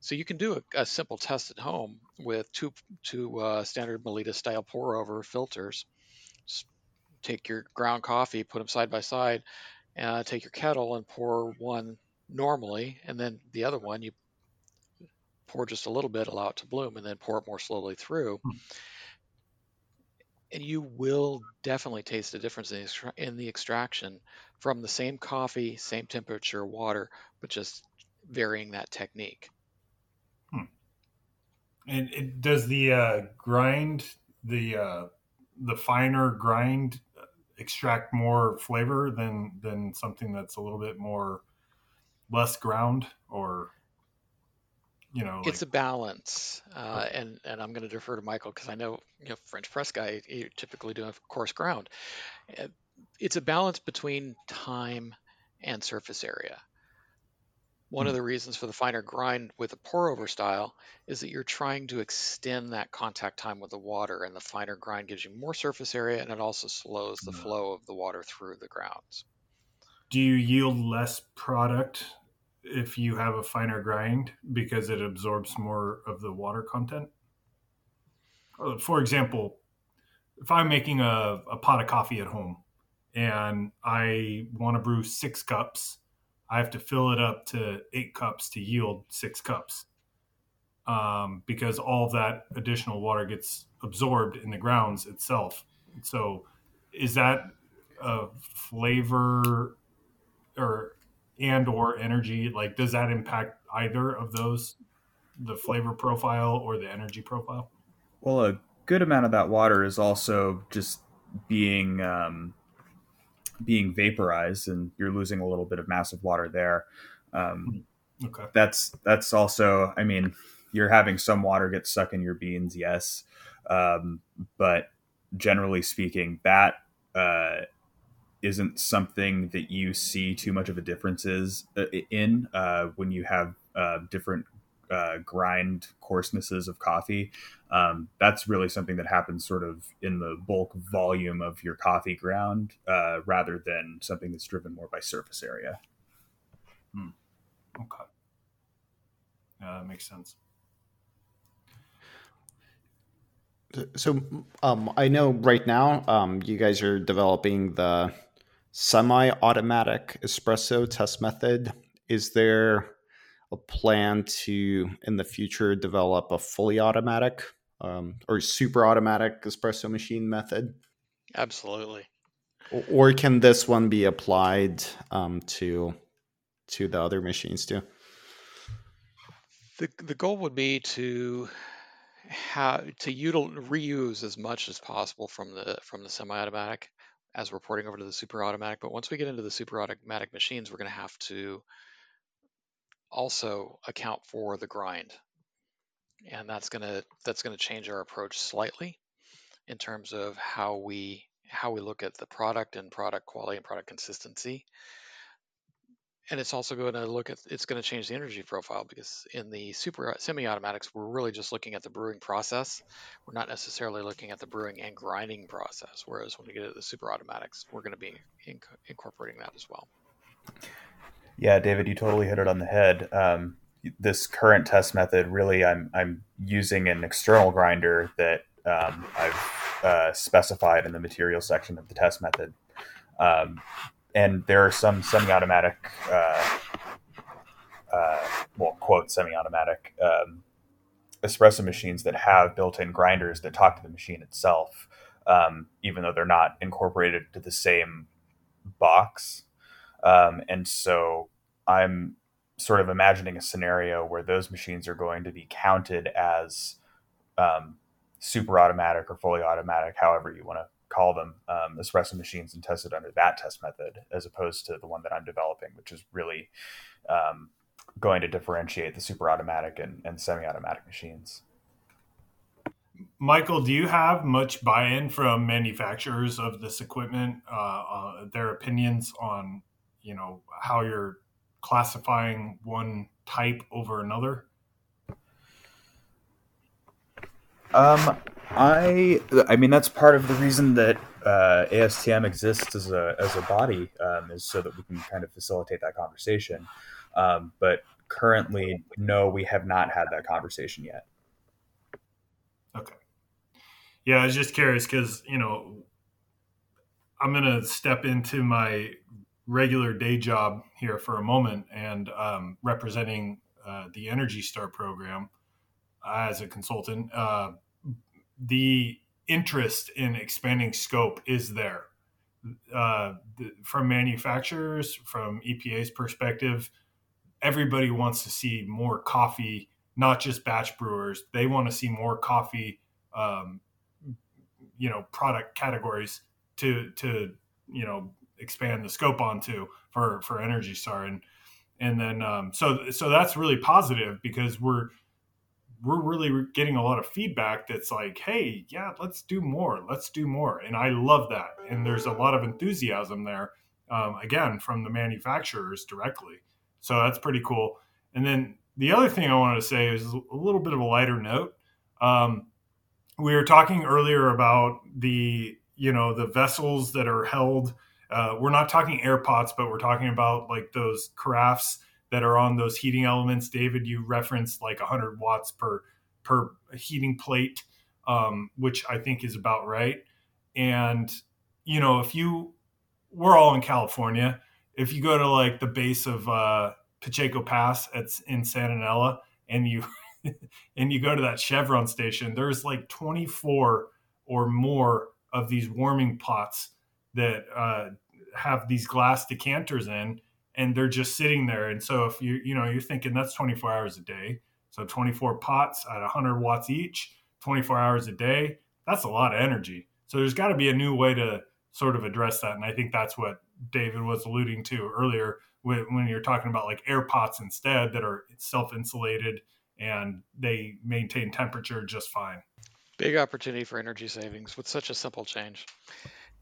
So you can do a, a simple test at home with two two uh, standard Melitta style pour over filters. Just take your ground coffee, put them side by side, uh, take your kettle and pour one normally, and then the other one you pour just a little bit, allow it to bloom, and then pour it more slowly through. Hmm and you will definitely taste a difference in the, in the extraction from the same coffee, same temperature, water, but just varying that technique. Hmm. And it, does the uh, grind, the uh, the finer grind, uh, extract more flavor than than something that's a little bit more less ground, or you know like... it's a balance uh, and and i'm going to defer to michael because i know you know french press guy you typically do a coarse ground uh, it's a balance between time and surface area one mm. of hmm. the reasons for the finer grind with a pour over style is that you're trying to extend that contact time with the water and the finer grind gives you more surface area and it also slows the mm. flow of the water through the grounds do you yield less product if you have a finer grind because it absorbs more of the water content. For example, if I'm making a, a pot of coffee at home and I want to brew six cups, I have to fill it up to eight cups to yield six cups um, because all that additional water gets absorbed in the grounds itself. So, is that a flavor or and or energy like does that impact either of those the flavor profile or the energy profile? Well a good amount of that water is also just being um, being vaporized and you're losing a little bit of massive water there. Um, hmm. okay. that's that's also i mean you're having some water get stuck in your beans yes. Um, but generally speaking that uh, isn't something that you see too much of a differences uh, in uh, when you have uh, different uh, grind coarsenesses of coffee. Um, that's really something that happens sort of in the bulk volume of your coffee ground uh, rather than something that's driven more by surface area. Hmm. Okay. Yeah, that makes sense. So um, I know right now um, you guys are developing the semi-automatic espresso test method. Is there a plan to in the future develop a fully automatic um, or super automatic espresso machine method? Absolutely. Or can this one be applied um, to to the other machines too? The the goal would be to to util, reuse as much as possible from the from the semi-automatic as we're porting over to the super automatic. But once we get into the super automatic machines, we're going to have to also account for the grind, and that's going to that's going to change our approach slightly in terms of how we how we look at the product and product quality and product consistency and it's also going to look at it's going to change the energy profile because in the super semi-automatics we're really just looking at the brewing process. We're not necessarily looking at the brewing and grinding process whereas when we get to the super automatics we're going to be inc- incorporating that as well. Yeah david you totally hit it on the head. Um, this current test method really i'm i'm using an external grinder that um, I've uh, specified in the material section of the test method. Um, and there are some semi-automatic, uh, uh, well, quote semi-automatic um, espresso machines that have built-in grinders that talk to the machine itself, um, even though they're not incorporated to the same box. Um, and so I'm sort of imagining a scenario where those machines are going to be counted as um, super automatic or fully automatic, however you want to call them, um, espresso machines, and tested under that test method, as opposed to the one that I'm developing, which is really um, going to differentiate the super automatic and, and semi automatic machines. Michael, do you have much buy-in from manufacturers of this equipment? Uh, uh, their opinions on, you know, how you're classifying one type over another? Um, I I mean that's part of the reason that uh, ASTM exists as a as a body um, is so that we can kind of facilitate that conversation. Um, but currently, no, we have not had that conversation yet. Okay. Yeah, I was just curious because you know I'm gonna step into my regular day job here for a moment and um, representing uh, the Energy Star program as a consultant. Uh, the interest in expanding scope is there uh, the, from manufacturers, from EPA's perspective. Everybody wants to see more coffee, not just batch brewers. They want to see more coffee, um, you know, product categories to to you know expand the scope onto for for Energy Star and and then um, so so that's really positive because we're we're really getting a lot of feedback that's like hey yeah let's do more let's do more. And i love that. And there's a lot of enthusiasm there um, again from the manufacturers directly. So that's pretty cool. And then the other thing i wanted to say is a little bit of a lighter note. Um, we were talking earlier about the you know the vessels that are held uh, we're not talking airpods, but we're talking about like those carafes that are on those heating elements. David, you referenced like 100 watts per per heating plate, um, which I think is about right. And you know, if you we're all in California, if you go to like the base of uh, Pacheco Pass at in Santa and you and you go to that Chevron station, there's like 24 or more of these warming pots that uh, have these glass decanters in and they're just sitting there. And so if you you know you're thinking that's 24 hours a day, so 24 pots at 100 watts each, 24 hours a day, that's a lot of energy. So there's got to be a new way to sort of address that, and I think that's what David was alluding to earlier when you're talking about like air pots instead that are self insulated and they maintain temperature just fine. Big opportunity for energy savings with such a simple change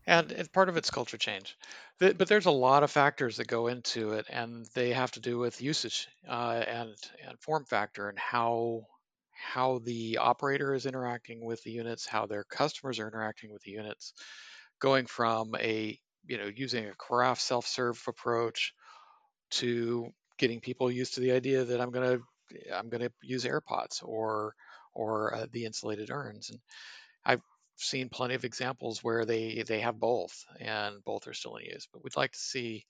and it's part of it's culture change. But there's a lot of factors that go into it and they have to do with usage uh, and and form factor and how how the operator is interacting with the units how their customers are interacting with the units. Going from a you know using a craft self-serve approach to getting people used to the idea that i'm going to i'm going to use airpots or or uh, the insulated urns and seen plenty of examples where they they have both and both are still in use but we'd like to see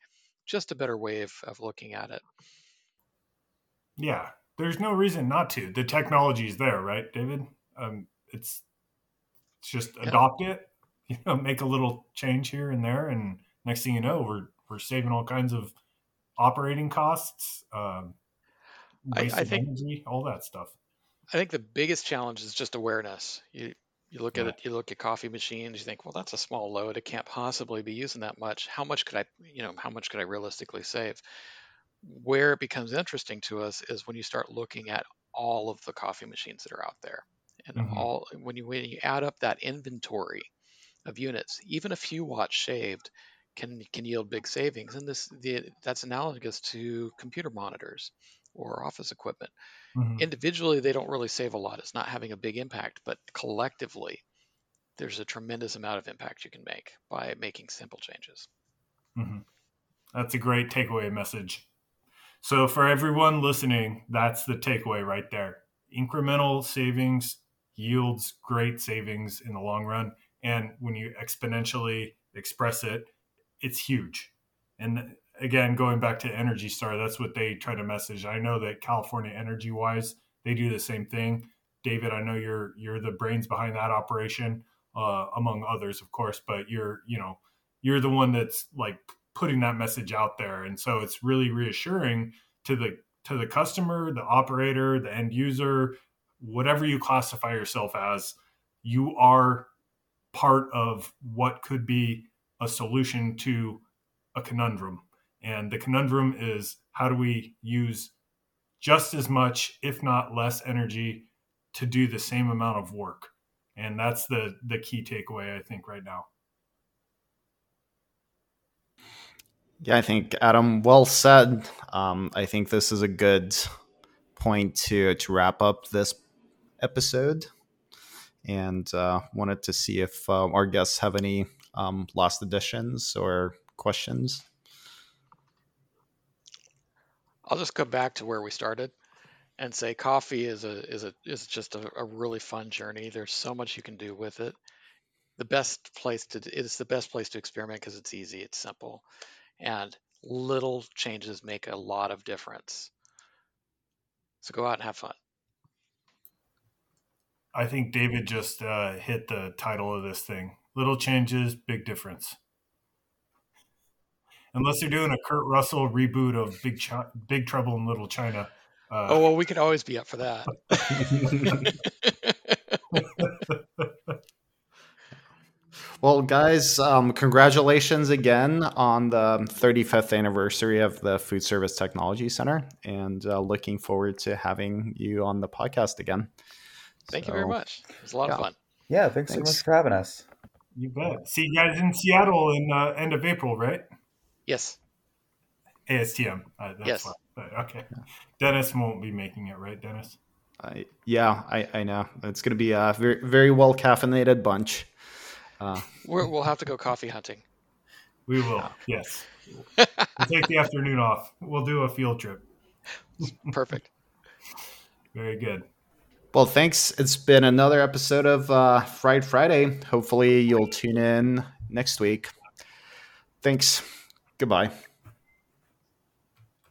just a better way of, of looking at it yeah there's no reason not to the technology is there right david um, it's, it's just yeah. adopt it you know make a little change here and there and next thing you know we're we're saving all kinds of operating costs um, I, I think energy, all that stuff I think the biggest challenge is just awareness. You you look at it, you look at coffee machines, you think, well, that's a small load. It can't possibly be using that much. How much could I, you know, how much could I realistically save? Where it becomes interesting to us is when you start looking at all of the coffee machines that are out there. And mm-hmm. all when you when you add up that inventory of units, even a few watts shaved can can yield big savings. And this the, that's analogous to computer monitors or office equipment. Mm-hmm. Individually, they don't really save a lot. It's not having a big impact, but collectively, there's a tremendous amount of impact you can make by making simple changes. Mm-hmm. That's a great takeaway message. So, for everyone listening, that's the takeaway right there. Incremental savings yields great savings in the long run. And when you exponentially express it, it's huge. And again, going back to Energy Star, that's what they try to message. I know that California Energy Wise, they do the same thing. David, I know you're you're the brains behind that operation, uh, among others, of course. But you're you know you're the one that's like putting that message out there, and so it's really reassuring to the to the customer, the operator, the end user, whatever you classify yourself as, you are part of what could be a solution to a conundrum. And the conundrum is how do we use just as much, if not less, energy to do the same amount of work? And that's the the key takeaway I think right now. Yeah, I think Adam, well said. Um, I think this is a good point to to wrap up this episode, and uh, wanted to see if uh, our guests have any um, last additions or questions. I'll just go back to where we started and say coffee is a is a is just a, a really fun journey. There's so much you can do with it. The best place to it's the best place to experiment because it's easy, it's simple, and little changes make a lot of difference. So go out and have fun. I think David just uh, hit the title of this thing. Little changes, big difference. Unless they're doing a Kurt Russell reboot of Big Ch- Big Trouble in Little China. Uh, oh well, we could always be up for that. Well, guys, um, congratulations again on the 35th anniversary of the Foodservice Technology Center, and uh, looking forward to having you on the podcast again. Thank so, you very much. It was a lot yeah. of fun. Yeah, thanks, thanks, so much for having us. You bet. See you guys in Seattle in uh, end of April, right? Yes. ASTM. Uh, yes. okay. Dennis won't be making it, right, Dennis? Uh, yeah, I, I know. It's going to be a very, very well caffeinated bunch. Uh, we will have to go coffee hunting. We will. Yes. we'll take the afternoon off. We'll do a field trip. Perfect. Very good. Well, thanks. It's been another episode of uh, Fried Friday. Hopefully, you'll tune in next week. Thanks. Goodbye.